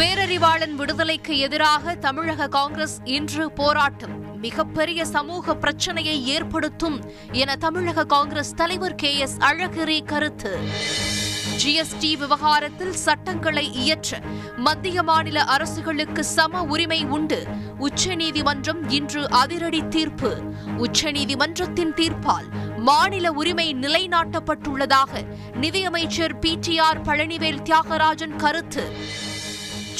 பேரறிவாளன் விடுதலைக்கு எதிராக தமிழக காங்கிரஸ் இன்று போராட்டம். மிகப்பெரிய சமூக பிரச்சனையை ஏற்படுத்தும் என தமிழக காங்கிரஸ் தலைவர் கே எஸ் அழகிரி கருத்து. ஜிஎஸ்டி விவகாரத்தில் சட்டங்களை இயற்ற மத்திய மாநில அரசுகளுக்கு சம உரிமை உண்டு. உச்சநீதிமன்றம் இன்று அதிரடி தீர்ப்பு. உச்சநீதிமன்றத்தின் தீர்ப்பால் மாநில உரிமை நிலைநாட்டப்பட்டுள்ளதாக நிதியமைச்சர் P T R Palanivel Thiagarajan கருத்து.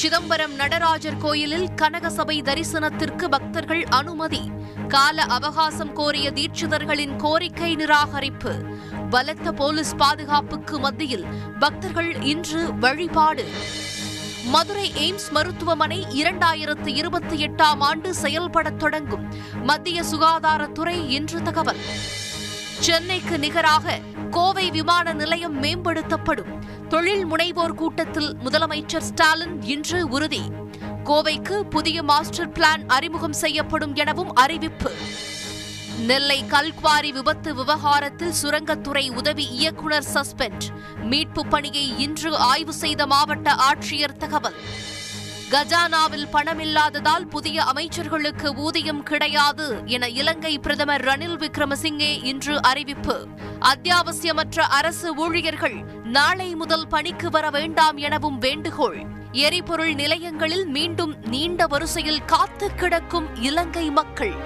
சிதம்பரம் நடராஜர் கோயிலில் கனகசபை தரிசனத்திற்கு பக்தர்கள் அனுமதி. கால அவகாசம் கோரிய தீட்சிதர்களின் கோரிக்கை நிராகரிப்பு. பலத்த போலீஸ் பாதுகாப்புக்கு மத்தியில் பக்தர்கள் இன்று வழிபாடு. மதுரை எய்ம்ஸ் மருத்துவமனை இரண்டாயிரத்து இருபத்தி எட்டாம் ஆண்டு செயல்படத் தொடங்கும். மத்திய சுகாதாரத்துறை இன்று தகவல். சென்னைக்கு நிகராக கோவை விமான நிலையம் மேம்படுத்தப்படும். தொழில் முனைவோர் கூட்டத்தில் முதலமைச்சர் ஸ்டாலின் இன்று உறுதி. கோவைக்கு புதிய மாஸ்டர் பிளான் அறிமுகம் செய்யப்படும் எனவும் அறிவிப்பு. நெல்லை கல்குவாரி விபத்து விவகாரத்தில் சுரங்கத்துறை உதவி இயக்குநர் சஸ்பெண்ட். மீட்பு பணியை இன்று ஆய்வு செய்த மாவட்ட ஆட்சியர் தகவல். கஜானாவில் பணமில்லாததால் புதிய அமைச்சர்களுக்கு ஊதியம் கிடையாது என இலங்கை பிரதமர் ரணில் விக்ரமசிங்கே இன்று அறிவிப்பு. அத்தியாவசியமற்ற அரசு ஊழியர்கள் நாளை முதல் பணிக்கு வர வேண்டாம் எனவும் வேண்டுகோள். எரிபொருள் நிலையங்களில் மீண்டும் நீண்ட வரிசையில் காத்து கிடக்கும் இலங்கை மக்கள்.